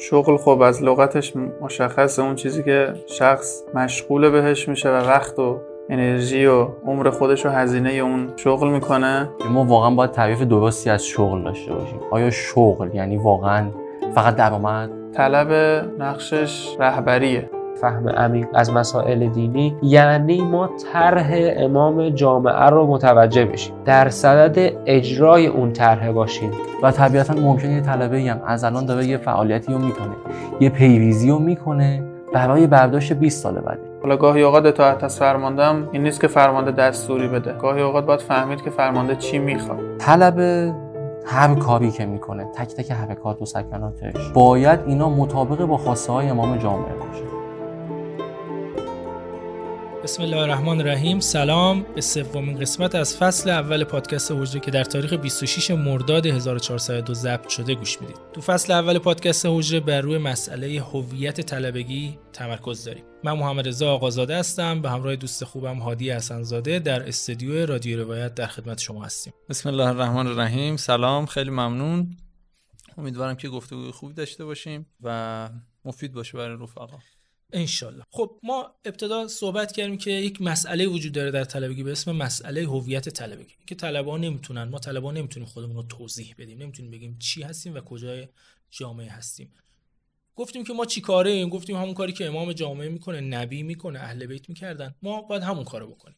شغل خب از لغتش مشخصه. اون چیزی که شخص مشغول بهش میشه و وقت و انرژی و عمر خودش رو هزینه اون شغل می‌کنه. ما واقعا باید تعریف درستی از شغل داشته باشیم. آیا شغل یعنی واقعا فقط درآمد؟ طلب نقشش رهبریه. فهم عمیق از مسائل دینی یعنی ما طرح امام جامعه رو متوجه بشیم. در صدد اجرای اون طرح باشیم. و طبیعتا ممکنه یه طلبه هم از الان داره یه فعالیتی رو می‌کنه یه پیریزی رو می‌کنه برای برداشت 20 سال بعد حالا گاهی اوقات اطاعت از فرماندم این نیست که فرمانده دستوری بده. گاهی اوقات باید فهمید که فرمانده چی می‌خواد. طلب هر کاری که می‌کنه تک تک حرکات و سکناتش باید اینا مطابق با خواسته های امام جامعه باشه. بسم الله الرحمن الرحیم. سلام. به سومین قسمت از فصل اول پادکست حجره که در تاریخ 26 مرداد 1402 ضبط شده گوش می‌دید. تو فصل اول پادکست حجره بر روی مسئله هویت طلبگی تمرکز داریم. من محمد رضا آقازاده هستم. به همراه دوست خوبم هادی حسنزاده در استودیو رادیو روایت در خدمت شما هستیم. بسم الله الرحمن الرحیم. سلام. خیلی ممنون. امیدوارم که گفتگوی خوبی داشته باشیم و مفید باشه برای رفقا. انشالله. خب ما ابتدا صحبت کردیم که یک مسئله وجود داره در طلبگی به اسم مسئله هویت طلبگی. که طلبا نمی‌تونن ما طلبا نمی‌تونیم خودمون رو توضیح بدیم نمی‌تونیم بگیم چی هستیم و کجای جامعه هستیم. گفتیم که ما چی کاره ایم گفتیم همون کاری که امام جامعه می‌کنه نبی می‌کنه اهل بیت می‌کردن. ما باید همون کارو بکنیم.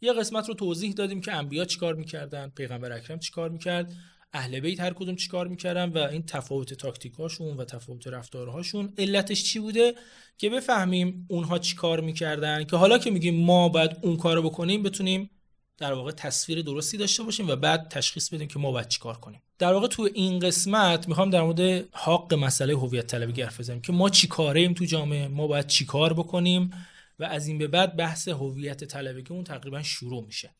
یه قسمت رو توضیح دادیم که انبیا چیکار می‌کردن پیغمبر اکرم چیکار می‌کرد. اهل بیت هر کدوم چیکار می‌کردن و این تفاوت تاکتیکاشون و تفاوت رفتارهاشون علتش چی بوده؟ که بفهمیم اونها چیکار می‌کردن. که حالا که میگیم ما باید اون کارو بکنیم بتونیم در واقع تصویر درستی داشته باشیم و بعد تشخیص بدیم که ما باید چیکار کنیم. در واقع تو این قسمت می‌خوام در مورد حق مسئله هویت طلبی حرف بزنیم که ما چیکاره ایم تو جامعه؟ ما باید چیکار بکنیم؟ و از این به بعد بحث هویت طلبگی اون تقریبا شروع میشه.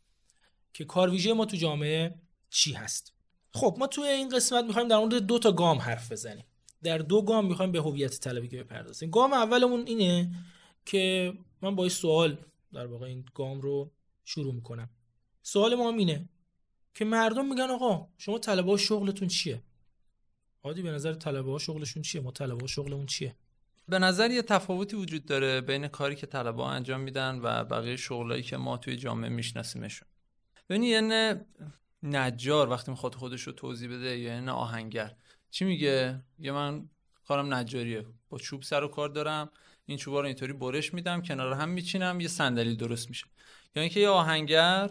که کار ویژه ما تو جامعه چی هست؟ خب ما توی این قسمت می‌خوایم در مورد دو تا گام حرف بزنیم. در دو گام می‌خوایم به هویت طلبگی بپردازیم. گام اولمون اینه که من با این سوال در واقع این گام رو شروع می‌کنم. سوال ما اینه که مردم میگن آقا شما طلبه ها شغلتون چیه؟ عادی به نظر طلبه ها شغلشون چیه؟ ما طلبه ها شغلمون چیه؟ به نظر یه تفاوتی وجود داره بین کاری که طلبه ها انجام میدن و بقیه شغلایی که ما توی جامعه میشناسیمشون. ببینید یعنی نجار وقتی می‌خواد خودش رو توضیح بده یا یعنی آهنگر. چی میگه؟ یه من کارم نجاریه. با چوب سر و کار دارم این چوبا رو اینطوری برش میدم کنار هم میچینم یه صندلی درست میشه. یا اینکه یه آهنگر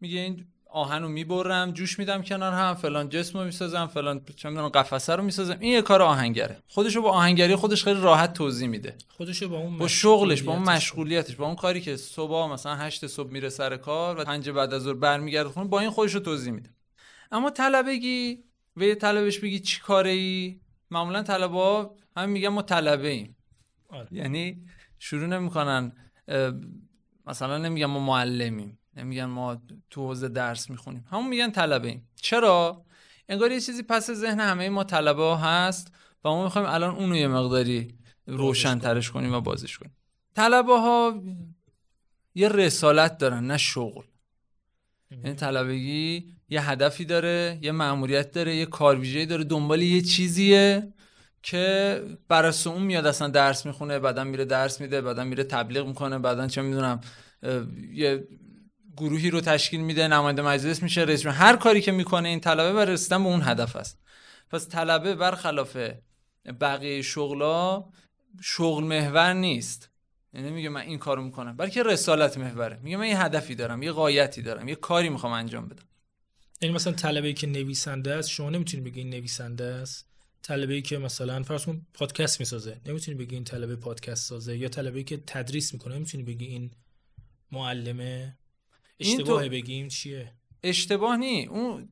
میگه این آهن رو می‌برم جوش میدم کنار هم فلان جسم رو می‌سازم فلان چه می‌دونم قفسه رو می‌سازم. این یه کار آهنگره. خودشو با آهنگری خودش خیلی راحت توضیح میده. خودشو با اون با شغلش با اون مشغولیتش با اون کاری که صبح مثلا 8 صبح میره سر کار و 5 بعد از ظهر برمیگرده خونه با این خودش رو توضیح میده. اما طلبگی و یه طلبش بگی چی کاره ای معمولا طلبا هم میگن ما طلبه ایم آره. یعنی شروع نمی‌کنن مثلا نمیگن ما معلمیم. نمیگن ما تو حوزه درس می‌خونیم. همون میگن طلبه ایم. چرا؟ انگار یه چیزی پس ذهن همه ما طلبه ها هست و ما می‌خوایم الان اونو یه مقداری روشن ترش کنیم. و بازش کنیم. طلبه ها یه رسالت دارن نه شغل. یعنی طلبگی یه هدفی داره یه مأموریت داره یه کار داره دنبال یه چیزیه که بر اون میاد اصلا درس می‌خونه بعدا میره درس میده بعدا میره تبلیغ می‌کنه بعدا چه می‌دونم یه گروهی رو تشکیل میده نماینده مجلس میشه رئیس هر کاری که می‌کنه این طلبه بر رسیدن به اون هدف است. پس طلبه برخلاف بقیه شغلا شغل محور نیست. یعنی میگه من این کارو می‌کنم. بلکه رسالت محوره. میگه من یه هدفی دارم یه قایتی دارم یه کاری می‌خوام انجام بدم. یعنی مثلا طلبه که نویسنده است شما نمی‌تونی بگی این نویسنده است. طلبه که مثلا فرض کن پادکست می‌سازه. نمی‌تونی بگی این طلبه پادکست سازه یا طلبه که تدریس می‌کنه نمی‌تونی بگی این معلمه اشتباه تو... بگیم چیه. اشتباه نی. اون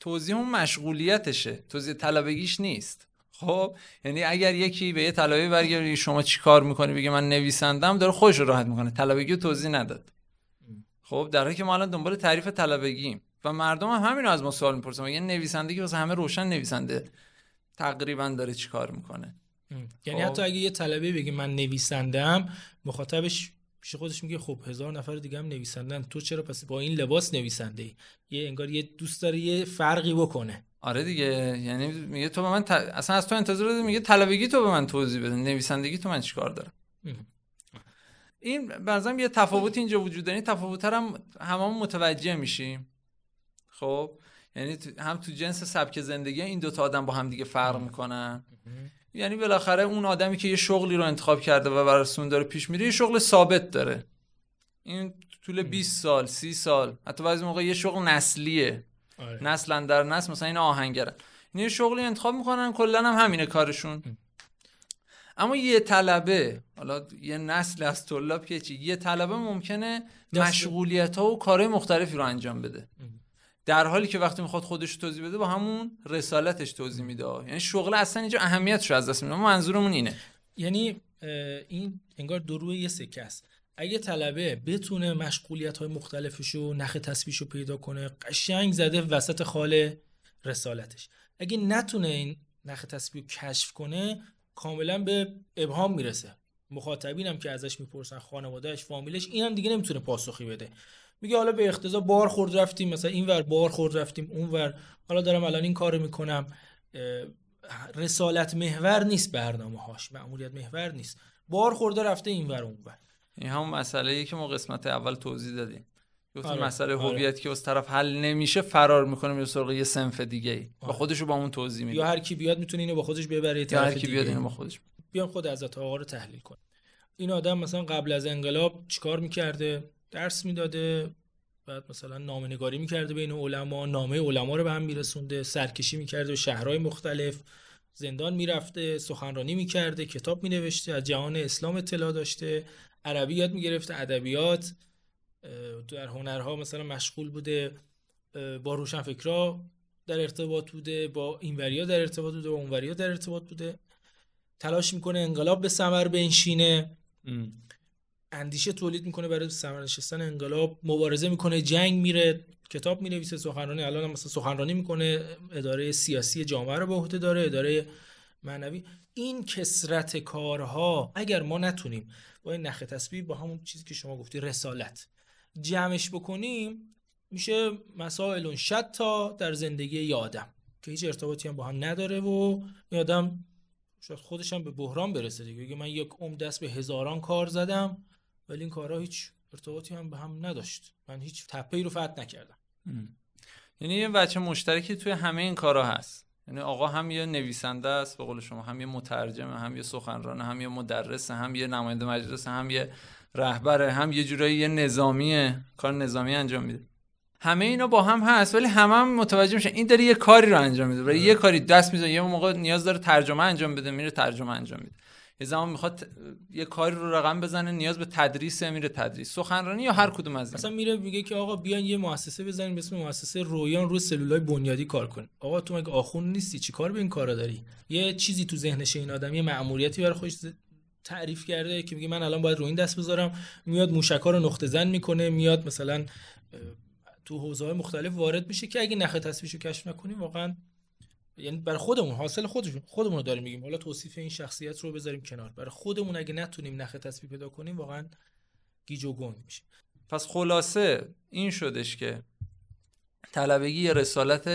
توضیح اون مشغولیتشه. توضیح طلبگیش نیست. خب یعنی اگر یکی به یه طلبه برگردی شما چی کار می‌کنی؟ بگه من نویسندم داره خودش رو راحت می‌کنه. طلبگی رو توضیح نداد. خب در حالی که ما الان دنبال تعریف طلبگیم و مردم هم همین از ما سوال می‌پرسن. یه نویسنده که واسه همه روشن نویسنده تقریبا داره چی کار می‌کنه. یعنی خب. حتی اگه یه طلبه بگه من نویسندم مخاطبش پیش خودش میگه خب هزار نفر دیگه هم نویسندن. تو چرا پس با این لباس نویسنده ای یه انگار یه دوست داره یه فرقی بکنه. آره دیگه. یعنی میگه تو به من ت... اصلا از تو انتظار داره میگه طلبگی تو به من توضیح بده. نویسندگی تو من چیکار دارم؟ این بعضا یه تفاوت اینجا وجود داره. تفاوت هم هممون متوجه میشیم. خب؟ یعنی هم تو جنس سبک زندگی این دوتا آدم با هم دیگه فرق می‌کنن. یعنی بالاخره اون آدمی که یه شغلی رو انتخاب کرده و براسون داره پیش میره یه شغل ثابت داره. این طول 20 سال 30 سال حتی بعضی موقع یه شغل نسلیه. آره. نسلا در نسل مثلا این آهنگرن. این یه شغلی انتخاب می‌کنن کلا هم همینه کارشون. اما یه طلبه حالا یه نسل از طلاب که چی؟ یه طلبه ممکنه مشغولیت ها و کارهای مختلفی رو انجام بده. در حالی که وقتی می‌خواد خودش توضیح بده با همون رسالتش توضیح میده. یعنی شغل اصلا اینجا اهمیتش رو از دست میده. منظورمون اینه. یعنی این انگار دروی یه سکه است. اگه طلبه بتونه مشغولیت های مختلفش رو نخ تسبیش رو پیدا کنه قشنگ زده وسط خال رسالتش. اگه نتونه این نخ رو کشف کنه کاملا به ابهام می‌رسه. مخاطبین هم که ازش می‌پرسن خانوادهش فامیلش این هم دیگه نمی‌تونه پاسخی بده. میگه حالا به اختزا بار خورد رفتیم مثلا این ور بار خورد رفتیم اون ور. حالا دارم الان این کارو می‌کنم. رسالت محور نیست برنامه هاش معمولیت محور نیست. بار خورده رفته این ور اون ور. این هم مسئله ای که ما قسمت اول توضیح دادیم. گفتیم آره، مسئله آره. هویت که از طرف حل نمیشه فرار می‌کنه میره سراغ یه سنف دیگه ای. و آره. خودش رو با اون توضیح میده. یا هر کی بیاد می‌تونه اینو با خودش ببره یا طرف هر کی. بیاد اینو با خودش بیام خود حضرت آقا رو تحلیل کنیم این آدم مثلا قبل از انقلاب چیکار می‌کرده؟ درس می‌داده بعد مثلا نامه‌نگاری می‌کرده بین علما نامه علما رو به هم میرسونده سرکشی می‌کرده به شهرهای مختلف. زندان می‌رفته سخنرانی می‌کرده کتاب مینوشته از جهان اسلام اطلاع داشته عربی یاد می‌گرفته ادبیات در هنرها مثلا مشغول بوده با روشنفکرا در ارتباط بوده با اینوریا در ارتباط بوده با اونوریا در ارتباط بوده. تلاش می‌کنه انقلاب به ثمر بنشینه. اندیشه تولید می‌کنه برای ثمر نشستن انقلاب مبارزه می‌کنه جنگ میره کتاب می‌نویسه سخنرانی الان مثلا سخنرانی می‌کنه اداره سیاسی جامعه رو به عهده داره اداره معنوی. این کسرت کارها اگر ما نتونیم با این نخ تسبیح با همون چیزی که شما گفتی رسالت جمعش بکنیم میشه مسائل شتا در زندگی یه آدم که هیچ ارتباطی هم با هم نداره و این آدم شاید خودش هم به بحران برسه دیگه. من یک عمر دست به هزاران کار زدم ولی این کارها هیچ ارتباطی هم به هم نداشت. من هیچ تپه ای رو فتح نکردم. یعنی یه بچه مشترکی توی همه این کارا هست. یعنی آقا هم یه نویسنده است به قول شما هم یه مترجمه هم یه سخنران هم یه مدرس هم یه نماینده مجلس هم یه رهبره هم یه جورایی یه نظامیه کار نظامی انجام میده. همه اینا با هم هست ولی همه هم متوجه میشن این داره یه کاری رو انجام میده. برای یه کاری دست می‌زنه. یه موقع نیاز داره ترجمه انجام بده میره ترجمه انجام میده. یه زمان می‌خواد یه کاری رو رقم بزنه نیاز به تدریس میره تدریس سخنرانی یا هر کدوم از این مثلا میره میگه که آقا بیاین یه مؤسسه بزنیم به اسم مؤسسه رویان رو سلولای بنیادی کار کنیم. آقا تو مگه آخون نیستی؟ چی کار به این کارا داری؟ یه چیزی تو ذهنش این آدم یه مأموریتی برای خودش تعریف کرده که میگه من الان باید رو این دست بذارم. میاد موشکا رو نقطه زن می‌کنه میاد مثلا تو حوزه های مختلف وارد میشه که اگه نخ تصویرشو کشف نکنیم واقعا یعنی برای خودمون حاصل خودشون خودمون رو داریم میگیم. حالا توصیف این شخصیت رو بذاریم کنار. برای خودمون اگه نتونیم نخ تصویر پیدا کنیم واقعا گیج و گنگ میشیم پس خلاصه این شدش که طلبگی یه رسالت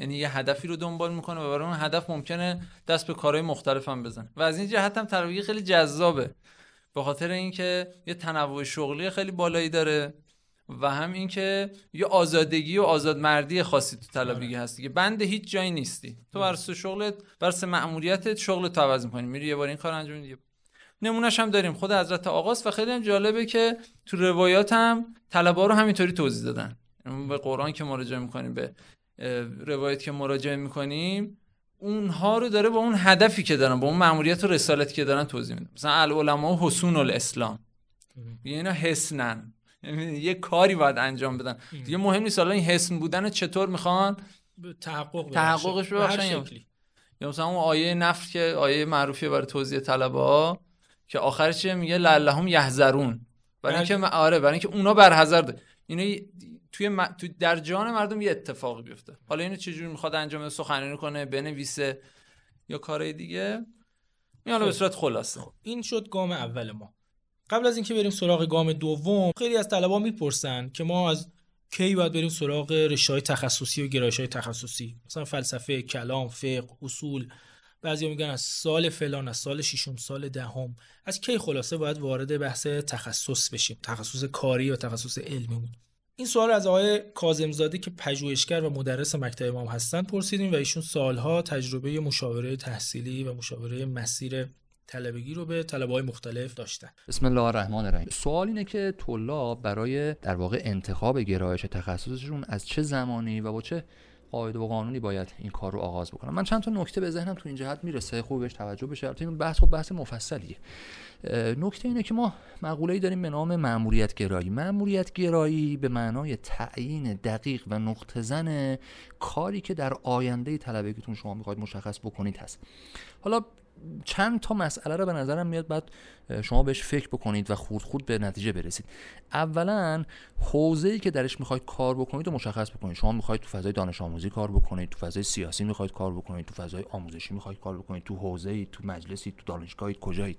یعنی یه هدفی رو دنبال می‌کنه و برای اون هدف ممکنه دست به کارهای مختلف هم بزنه. و از این جهت هم طلبگی خیلی جذابه. به خاطر اینکه یه تنوع شغلی خیلی بالایی داره. و هم اینکه یه آزادگی و آزادمردی خاصی تو طلبگی هست دیگه. بند هیچ جایی نیستی. تو بر شغلت بر اساس مأموریتت شغلت تو عوض می‌کنی. میری یه بار این کار انجام میدی نمونهش هم داریم. خود حضرت آقاست و خیلی هم جالبه که تو روایات هم طلبا رو همینطوری توضیح دادن. به قرآن که مراجعه می‌کنیم به روایت که مراجعه می‌کنیم اونها رو داره با اون هدفی که دارن با اون مأموریت و رسالتی که دارن توضیح میده مثلا العلماء حسون الاسلام. یعنی اینا حسنن. یه کاری باید انجام بدن. دیگه مهم نیست حالا این حسن بودن چطور می‌خوان؟ تحقق. تحققش ببخشن. یا- مثلا اون آیه نفر که آیه معروفیه برای توضیح طلبه ها که آخرش چیه؟ میگه لعلهم یحذرون. برای اینکه م- آره برای اینکه اونا برحذر ده. اینو توی م- تو در جان مردم یه اتفاقی بیفته. حالا اینو چجوری می‌خواد انجام سخنرانی کنه بنویسه یا کارهای دیگه؟ این حالا به صورت خلاصه. این شد گام اول ما. قبل از اینکه بریم سراغ گام دوم خیلی از طلبا می‌پرسن که ما از کی باید بریم سراغ رشته های تخصصی و گرایش های تخصصی. مثلا فلسفه کلام فقه اصول. بعضی میگن از سال فلان از سال ششم سال دهم. از کی خلاصه باید وارد بحث تخصص بشیم؟ تخصص کاری و تخصص علمیمون این سوال از آقای کاظمزاده که پژوهشگر و مدرس مکتب امام هستن پرسیدیم و ایشون سالها تجربه مشاوره تحصیلی و مشاوره مسیر طلبگی رو به طلبه های مختلف داشتن. بسم الله الرحمن الرحیم. سوال اینه که طلاب برای در واقع انتخاب گرایش تخصصشون از چه زمانی و با چه قاعده و قانونی باید این کار رو آغاز بکنم من چند تا نکته به ذهنم تو این جهت می‌رسه. خوب بهش توجه بشه. البته این بحث خب بحث مفصلیه. نکته اینه که ما مقوله ای داریم به نام مأموریت گرایی. مأموریت گرایی به معنای تعیین دقیق و نقطه زن کاری که در آینده طلبگیتون شما می‌خواید مشخص بکنید هست. حالا چند تا مسئله رو به نظرم میاد بعد شما بهش فکر بکنید و خود خود به نتیجه برسید. اولا ای که درش می‌خواید کار بکنید و مشخص بکنید. شما می‌خواید تو فضای دانش آموزی کار بکنید تو فضای سیاسی می‌خواید کار بکنید تو فضای آموزشی می‌خواید کار بکنید تو حوزه تو مجلسی تو دانشگاهی کجایید.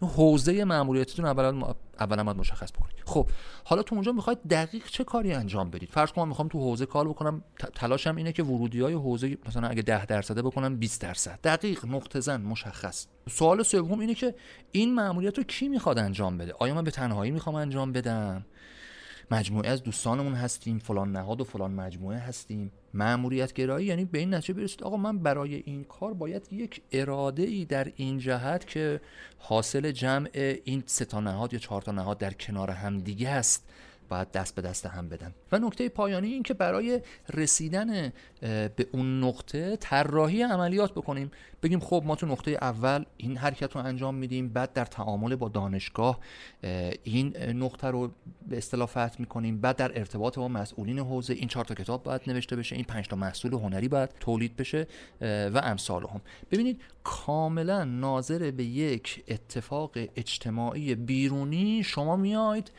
این حوزه ماموریتتون اولا اولا باید مشخص بکنید. خب حالا تو اونجا می‌خواید دقیق چه کاری انجام بدید؟ فرض کنم می‌خوام تو حوزه کار بکنم تلاشم اینه که ورودی های حوزه مثلا اگه 10 درصده بکنم 20 درصد. دقیق نقطه زن مشخص. سوال سوم اینه که این مأموریت رو کی می‌خواد انجام بده؟ آیا من به تنهایی می‌خوام انجام بدم؟ مجموعه از دوستانمون هستیم فلان نهاد و فلان مجموعه هستیم. معمولیت گرایی یعنی به این نتیجه برسید آقا من برای این کار باید یک اراده ای در این جهت که حاصل جمع این سه تا نهاد یا چهار تا نهاد در کنار هم دیگه است. باید دست به دست هم بدن و نکته پایانی این که برای رسیدن به اون نقطه طراحی عملیات بکنیم. بگیم خب ما تو نقطه اول این حرکت رو انجام میدیم بعد در تعامل با دانشگاه این نقطه رو به اصطلاح فتح می‌کنیم بعد در ارتباط با مسئولین حوزه این چهار تا کتاب باید نوشته بشه این پنج تا محصول هنری باید تولید بشه و امثال هم. ببینید کاملا ناظر به یک اتفاق اجتماعی بیرونی شما میاید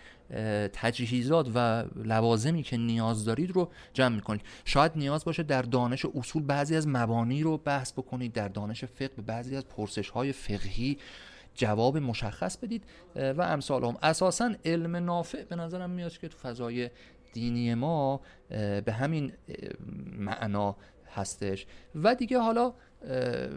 تجهیزات و لوازمی که نیاز دارید رو جمع می‌کنید. شاید نیاز باشه در دانش اصول بعضی از مبانی رو بحث بکنید در دانش فقه به بعضی از پرسش های فقهی جواب مشخص بدید. و امثال هم. اساسا علم نافع به نظرم میاد که تو فضای دینی ما به همین معنا هستش. و دیگه حالا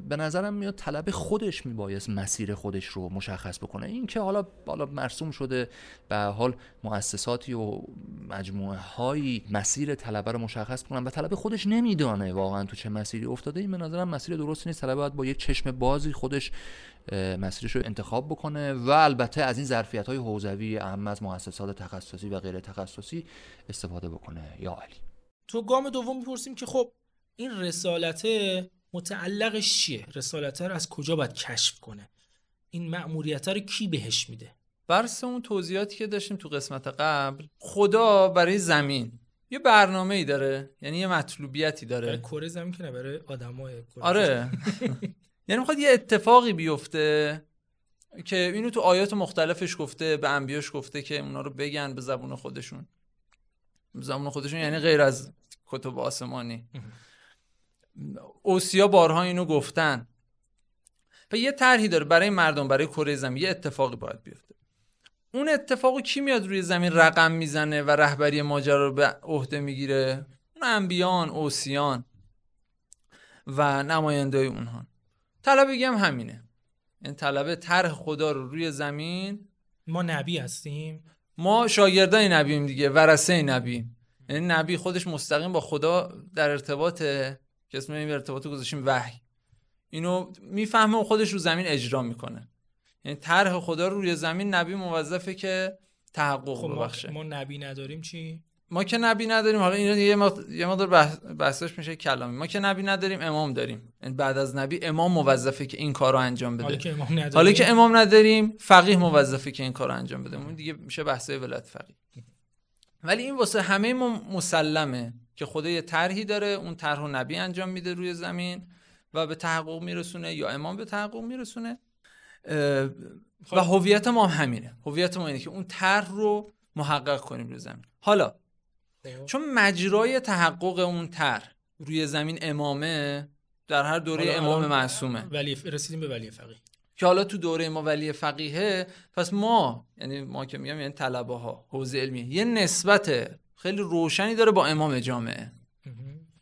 به نظرم میاد طلب خودش میبایست مسیر خودش رو مشخص بکنه. این که حالا بالا مرسوم شده به حال مؤسساتی و مجموعه هایی مسیر طلبه رو مشخص کنن و طلب خودش نمیدانه واقعا تو چه مسیری افتاده. این به نظرم مسیر درست نیست. طلبه باید با یک چشم بازی خودش مسیرش رو انتخاب بکنه و البته از این ظرفیت های حوزوی اهم از مؤسسات تخصصی و غیر تخصصی استفاده بکنه. یا علی. تو گام دوم می‌پرسیم که خب این رسالته متعلقش چیه؟ رسالت رو از کجا باید کشف کنه؟ این مأموریت رو کی بهش میده؟ برس اون توضیحاتی که داشتیم تو قسمت قبل خدا برای زمین. یه برنامه ای داره یعنی یه مطلوبیتی داره. برای کره زمین که نه برای آدمای آره. یعنی می‌خواد یه اتفاقی بیفته که اینو تو آیات مختلفش گفته به انبیاش گفته که اونا رو بگن به زبون خودشون. به زبون خودشون یعنی غیر از کتب آسمانی. اوسیا بارها اینو گفتن. و یه طرحی داره برای مردم برای کره زمین. یه اتفاقی باید بیفته. اون اتفاقو کی میاد روی زمین رقم می‌زنه و رهبری ماجرا رو به عهده می‌گیره؟ اون انبیان اوسیان و نماینده اونها. طلبگی هم همینه. این یعنی طلبه طرح خدا رو روی زمین. ما نبی هستیم. ما شاگردای نبیم دیگه. ورسه نبیم یعنی نبی خودش مستقیم با خدا در ارتباط که اسم این ارتباط گذاشتیم وحی. اینو می‌فهمه و خودش رو زمین اجرا می‌کنه. یعنی طرح خدا رو روی زمین نبی موظفه که تحقق خب ببخشه. ما نبی نداریم چی؟ ما که نبی نداریم. حالا این یه مقدار بحثش میشه کلامی. ما که نبی نداریم امام داریم. یعنی بعد از نبی امام موظفه که این کارو انجام بده. حالا که امام نداریم, حالا که امام نداریم فقیه موظفه که این کارو انجام بده. اون دیگه میشه بحثای ولایت فقیه. ولی این واسه همه ما مسلمه. که خدا یه طرحی داره اون طرح و نبی انجام میده روی زمین و به تحقق میرسونه یا امام به تحقق میرسونه. و هویت ما همینه. هویت ما اینه که اون طرح رو محقق کنیم روی زمین. حالا خب. چون مجرای تحقق اون طرح روی زمین امامه در هر دوره امام معصومه. ولی رسیدیم به ولی فقیه. که حالا تو دوره ما ولی فقیهه پس ما یعنی ما که میگم یعنی طلبه ها حوزه علمی یه نسبت خیلی روشنی داره با امام جامعه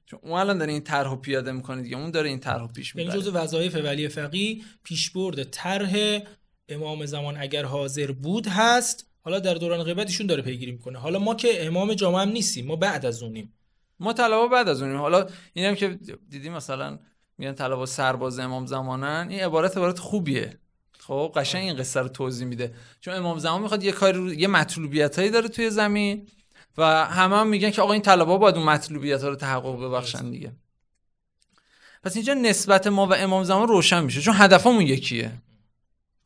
چون اون الان داره این طرحو پیاده می‌کنه دیگه اون داره این طرحو پیش یعنی می‌بره. جزء وظایف ولی فقیه پیشبرد طرح امام زمان اگر حاضر بود هست حالا در دوران غیبت ایشون داره پیگیری می‌کنه. حالا ما که امام جامعه هم نیستیم ما بعد از اونیم. ما طلبا بعد از اونیم. حالا اینم که دیدیم مثلا میگن طلبا سرباز امام زمانن این عبارت عبارت خوبیه. خب قشنگ این قصه رو توضیح میده. چون امام زمان می‌خواد یه کاری رو یه مطلوبیتایی داره توی زمین. و همه هم میگن که آقا این طلبا باید اون مطلوبیت ها رو تحقق ببخشن دیگه. پس اینجا نسبت ما و امام زمان روشن میشه چون هدفمون یکیه.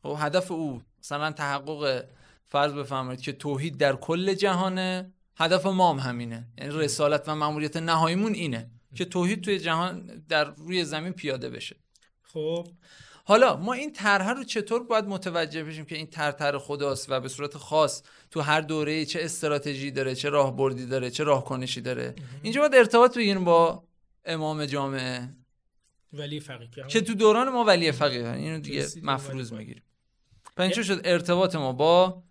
خب هدف او مثلا تحقق فرض بفرمایید که توحید در کل جهانه هدف ما هم همینه. یعنی رسالت و مأموریت نهاییمون اینه که توحید توی جهان در روی زمین پیاده بشه. خب. حالا ما این طرح رو چطور باید متوجه بشیم که این طرح خداست و به صورت خاص تو هر دوره چه استراتژی داره چه راهبردی داره چه راهکنشی داره؟ اینجا باید ارتباط بگیریم با امام جامعه ولی فقیه. که تو دوران ما ولی فقیه. اینو دیگه مفروض می‌گیریم. پس اینجا شد ارتباط ما با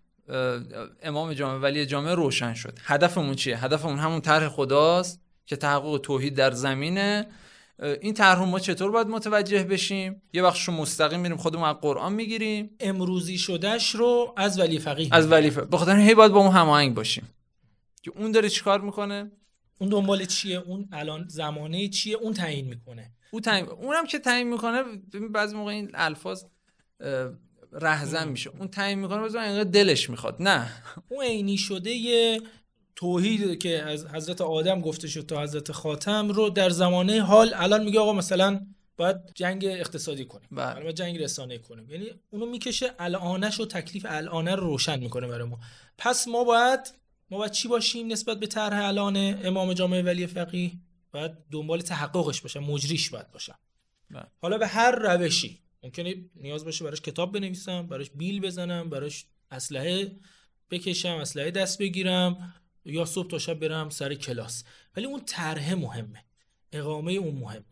امام جامعه ولی جامعه روشن شد. هدفمون چیه؟ هدفمون همون طرح خداست که تحقق توحید در زمینه. این طرح ما چطور باید متوجه بشیم؟ یه بخش رو مستقیم میریم خودمون از قرآن می‌گیریم. امروزی شدهش رو از ولی فقیه. از ولی ف... به خاطر هی باید با اون هماهنگ باشیم. که اون داره چیکار می‌کنه؟ اون دنبال چیه؟ اون الان زمانه چیه؟ اون تعیین می‌کنه. او تعیین اونم که تعیین می‌کنه ببین بعضی موقع این الفاظ رهزن میشه. اون تعیین می‌کنه بزن انقدر دلش می‌خواد. نه. اون عینی شده یه توحید که از حضرت آدم گفته شد تا حضرت خاتم رو در زمانه حال الان میگه آقا مثلا باید جنگ اقتصادی کنیم. بله. جنگ رسانه کنیم. یعنی اونو می‌کشه الانش و تکلیف الانه رو روشن می‌کنه برای ما. پس ما باید ما باید چی باشیم نسبت به طرح الان امام جامعه ولی فقیه باید دنبال تحققش باشم مجریش باید باشم بله. حالا به هر روشی. ممکنه نیاز باشه براش کتاب بنویسم براش بیل بزنم براش اسلحه بکشم اسلحه دست بگیرم. یا صبح تا شب برم سر کلاس. ولی اون طرح مهمه. اقامه اون مهمه.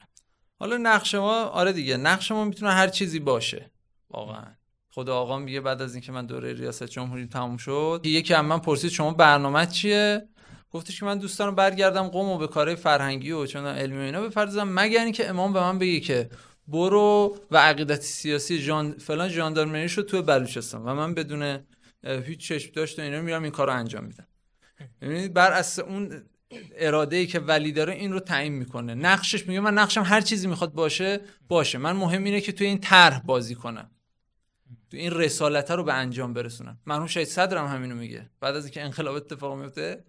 حالا نقش ما آره دیگه نقش ما می‌تونه هر چیزی باشه. واقعا. خدا آقا میگه بعد از اینکه من دوره ریاست جمهوری تموم شد یکی از من پرسید شما برنامه چیه؟ گفتش که من دوست دارم برگردم قوم و به کارهای فرهنگی و چون علمی و اینا بپردازم مگر اینکه امام به من بگه که برو و عقیدت سیاسی جان فلان ژاندارمری شد تو بلوچستان. و من بدون هیچ چشم داشت و اینا میرم این کارو انجام میدم. ببینید بر اساس اون اراده ای که ولی داره این رو تعیین می‌کنه. نقشش میگه من نقشم هر چیزی می‌خواد باشه باشه. من مهم اینه که توی این طرح بازی کنم. تو این رسالت رو به انجام برسونم. مرحوم شهید صدرم همینو میگه. بعد از اینکه انقلاب اتفاق میفته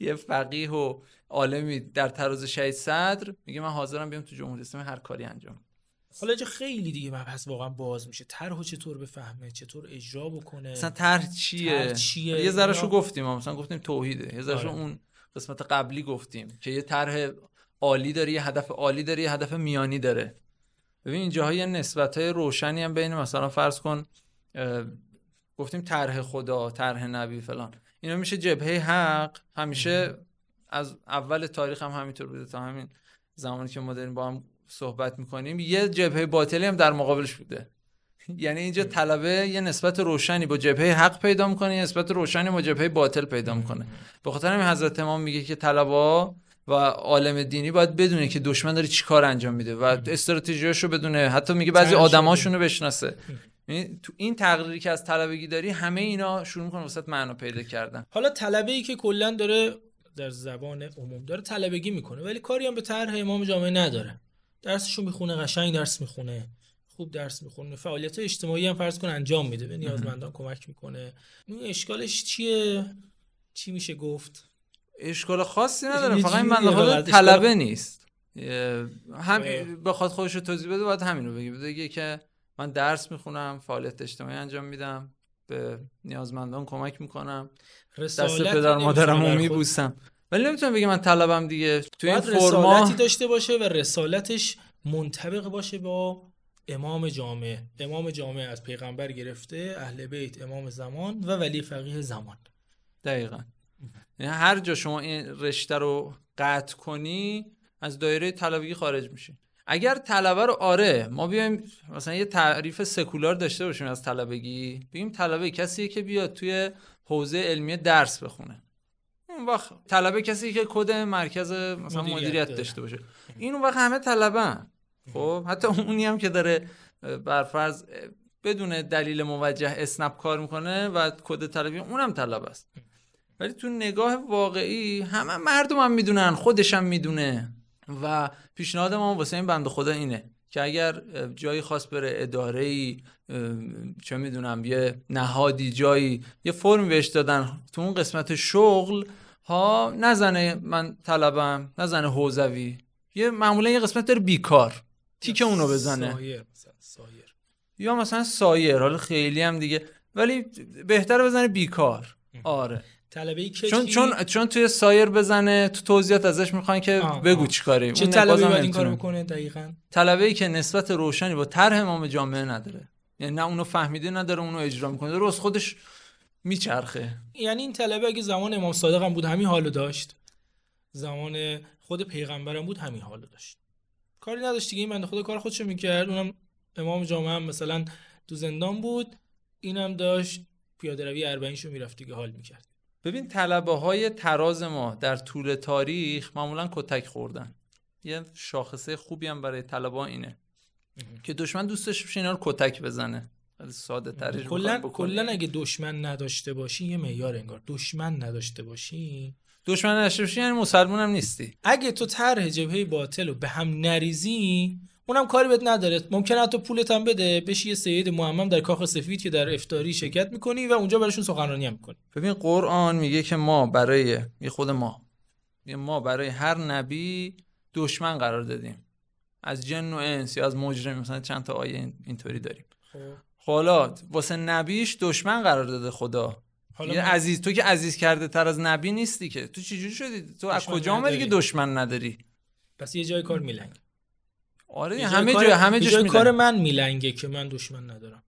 یه فقیه و عالمی در تراز شهید صدر میگه من حاضرم بیام تو جمهوری اسلامی هر کاری انجام. حالا اینجا خیلی دیگه مبحث واقعا باز میشه. طرحو چطور بفهمه؟ چطور اجرا بکنه؟ مثلا طرح چیه؟ طرح چیه؟ یه ذره شو اینا- گفتیم مثلا گفتیم توحیده. یه ذره آره. اون قسمت قبلی گفتیم که یه طرح عالی داره یه هدف عالی داره یه هدف میانی داره. ببین اینجاها یه نسبت های روشنی هم بین مثلا فرض کن گفتیم طرح خدا طرح نبی فلان. اینا میشه جبهه حق. همیشه از اول تاریخ هم همینطور بوده. تا همین زمانی که ما داریم با هم صحبت می‌کنیم یه جبهه باطلی هم در مقابلش بوده. یعنی اینجا طلبه یه نسبت روشنی با جبهه حق پیدا می‌کنه یه نسبت روشنی با جبهه باطل پیدا می‌کنه. به خاطر همین حضرت امام میگه که طلبا و عالم دینی باید بدونه که دشمن داره چی کار انجام میده و استراتژیاشو بدونه. حتی میگه بعضی. آدماشونو بشناسه. یعنی تو این تقریری که از طلبگی داری همه اینا شروع می‌کنه وسط معنا پیدا کردن. حالا طلبه ای که کلا داره در زبان عموم داره طلبگی می‌کنه ولی کاری هم به طرح امام جامعه نداره. درسشو می‌خونه قشنگ درس می‌خونه خوب درس می‌خونه. فعالیت اجتماعی هم فرض کن انجام میده به نیازمندان کمک می‌کنه. این اشکالش چیه؟ چی میشه گفت؟ اشکال خاصی نداره یه فقط این اشکال- طلبه نیست. هم باید. بخواد خودش رو توضیح بده باید همین رو بگه. بگه که من درس می‌خونم فعالیت اجتماعی انجام میدم به نیازمندان کمک می‌کنم دست پدر مادرم رو میبوسم. ولی نمی‌تونم بگه من طلبم دیگه. تو این فرما رسالتی داشته باشه و رسالتش منطبق باشه با امام جامعه امام جامعه از پیغمبر گرفته اهل بیت امام زمان و ولی فقیه زمان. دقیقا. یعنی هر جا شما این رشته رو قطع کنی از دایره طلبگی خارج میشی. اگر طلبه رو آره ما بیایم مثلا یه تعریف سکولار داشته باشیم از طلبگی. بگیم طلبه کسیه که بیاد توی حوزه علمی درس بخونه. اون وقت طلبه کسی که کد مرکز مثلا مدیریت مدیریت. داشته باشه. این اون وقت همه طلبه خب حتی اونی هم که داره برفرض بدون دلیل موجه اسنپ کار می‌کنه و کد طلبی اونم طلب است. ولی تو نگاه واقعی همه مردم هم می‌دونن خودش هم می‌دونه. و پیشنهاد ما واسه این بنده خدا اینه که اگر جایی خاص بره اداره ای چه می‌دونم یه نهادی جایی یه فرم بهش دادن تو اون قسمت شغل ها نزنه من طلبم نزنه حوزوی. یه معمولا یه قسمت داره بیکار. تیک اونو بزنه. سایر مثلا سایر. یا مثلا سایر حالا خیلی هم دیگه. ولی بهتره بزنه بیکار. آره. طلبه چون چون چون توی سایر بزنه تو توضیحات ازش می‌خوان که آه، بگو. چیکاره چه طلبه باید این کارو. بکنه دقیقاً؟ طلبه ای که نسبت روشنی با طرح امام جامعه نداره. یعنی نه اونو فهمیده نداره اونو اجرا می‌کنه. درست خودش میچرخه. یعنی این طلبه اگه زمان امام صادق هم بود همین حالو داشت. زمان خود پیغمبرم بود همین حالو داشت. کاری نداشت دیگه این بنده خدا کار خودشو می‌کرد. اونم امام جامعه هم مثلا تو زندان بود. اینم داشت پیاده روی اربعینشو می‌رفت دیگه حال می‌کرد. ببین طلبه های تراز ما در طول تاریخ معمولا کتک خوردن. یه شاخصه خوبی هم برای طلبه اینه که دشمن دوستش باشه اینا رو کتک بزنه. ساده ترش کلا کلا اگه دشمن نداشته باشی یه معیار انگار. دشمن نداشته باشی. دشمن نداشته باشی یعنی مسلمون هم نیستی. اگه تو طرح جبهه باطل رو به هم نریزی اونم کاری بهت نداره. ممکنه حتی پولت هم بده. بشی یه سید معمم در کاخ سفید که در افطاری شرکت می‌کنی و اونجا براشون سخنرانی هم می‌کنی. ببین قرآن میگه که ما برای یه خود ما. ما برای هر نبی دشمن قرار دادیم. از جن و انس یا از مجرم مثلا چند تا آیه این- اینطوری داریم. حالا واسه نبیش دشمن قرار داده خدا. حالا ما- عزیز تو که عزیز کرده تر از نبی نیستی که. تو چجوری شدی؟ تو از کجا اومدی که. دشمن نداری؟ پس یه جای کار میلنگ. آره یه همه جای همه یه جاش جای. کار من میلنگه که من دشمن ندارم.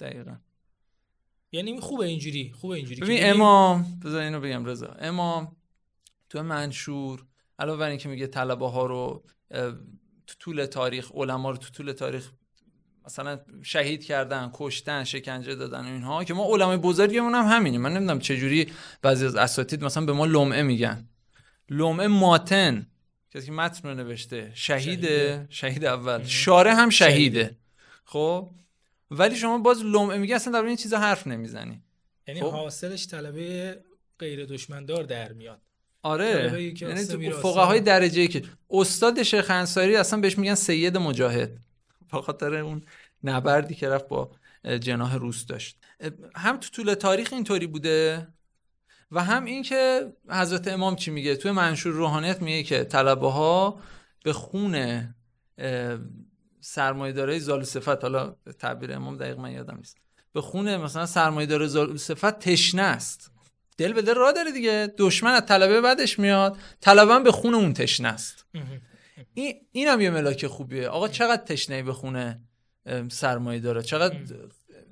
دقیقاً. یعنی خوبه اینجوری خوبه اینجوری ببین امام بذار اینو بگم رضا. امام تو منشور علاوه بر اینکه میگه طلبه ها رو تو طول تاریخ علما رو تو طول تاریخ مثلا شهید کردن کشتن شکنجه دادن اینها که ما علمای بزرگمون هم همینیم من نمی‌دونم چه جوری بعضی از اساتید مثلا به ما لمعه میگن. لمعه ماتن کسی که متن رو نوشته شهیده شهید اول. شارع هم شهیده. خب؟ ولی شما باز لمعه میگه اصلا در این چیزا حرف نمی‌زنی. یعنی خب. حاصلش طلبه غیر دشمندار در میاد. آره. یعنی. فقهای درجه که استاد شیخ انصاری اصلا بهش میگن سید مجاهد. به خاطر اون نبردی که رفت با جناح روس داشت. هم تو طول تاریخ اینطوری بوده و هم این که حضرت امام چی میگه؟ توی منشور روحانیت میگه که طلبه ها به خون سرمایه داره زال صفت حالا تعبیر امام دقیق من یادم نیست. به خون مثلا سرمایه داره زال صفت تشنه است. دل به دل راه داره دیگه. دشمن از طلبه بعدش میاد. طلبه به خون اون تشنه است. این اینم یه ملاک خوبیه. آقا چقدر تشنه به خونه سرمایه داره؟ چقدر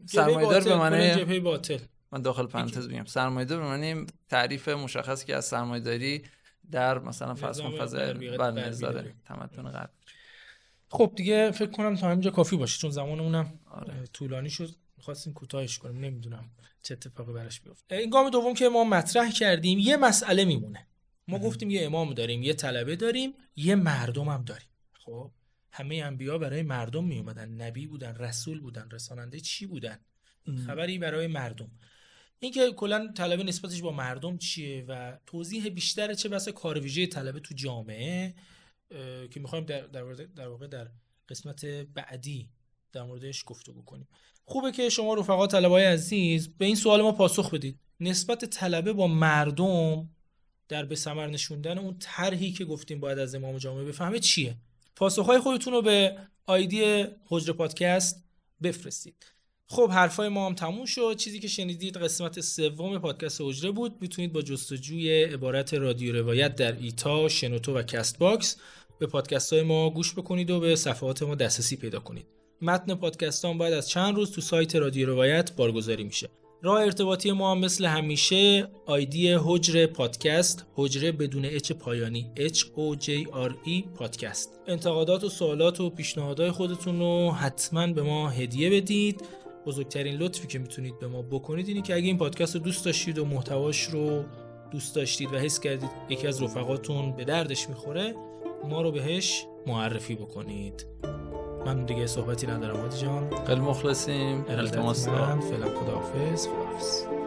سرمایه دار به معنی باطل. من داخل پرانتز بگم سرمایه دار به معنی تعریف مشخصی که از سرمایه داری در مثلا فرض کن فضای داریم. تمدن غرب. خب دیگه فکر کنم تا اینجا کافی باشه چون زمانمونم آره. طولانی شد می‌خواستیم کوتاهش کنیم. نمی‌دونم چه اتفاقی براش بیفته. این گام دوم که ما مطرح کردیم یه مسئله میمونه. ما گفتیم یه امام داریم یه طلبه داریم یه مردم هم داریم. خب همه انبیا برای مردم می اومدن نبی بودن رسول بودن رساننده چی بودن؟ خبری برای مردم. اینکه کلا طلبه نسبتش با مردم چیه و توضیح بیشتر چه بسا کار ویژه طلبه تو جامعه که می‌خوایم در, در, در واقع در قسمت بعدی در موردش گفتگو کنیم. خوبه که شما رفقا طلبه عزیز به این سوال ما پاسخ بدید. نسبت طلبه با مردم در به ثمر نشوندن اون طرحی که گفتیم باید از امام جامعه بفهمه چیه؟ پاسخهای خودتون رو به آیدی حجره پادکست بفرستید. خب حرفای ما هم تموم شد. چیزی که شنیدید قسمت سوم پادکست حجره بود. می‌تونید با جستجوی عبارت رادیو روایت در ایتا شنوتو و کست باکس به پادکست های ما گوش بکنید و به صفحات ما دسترسی پیدا کنید. متن پادکست باید از چند روز تو سایت رادیو روایت بارگذاری میشه. راه ارتباطی ما مثل همیشه آیدی حجر پادکست حجره بدون اچ پایانی H O J R E پادکست. انتقادات و سوالات و پیشنهادات خودتون رو حتما به ما هدیه بدید. بزرگترین لطفی که می‌تونید به ما بکنید اینه که اگه این پادکست رو دوست داشتید و محتواش رو دوست داشتید و حس کردید یکی از رفقاتون به دردش می‌خوره ما رو بهش معرفی بکنید. من دیگه صحبتی ندارم هادی جان. خیلی مخلصیم. التماس. فعلا خداحافظ. خداحافظ.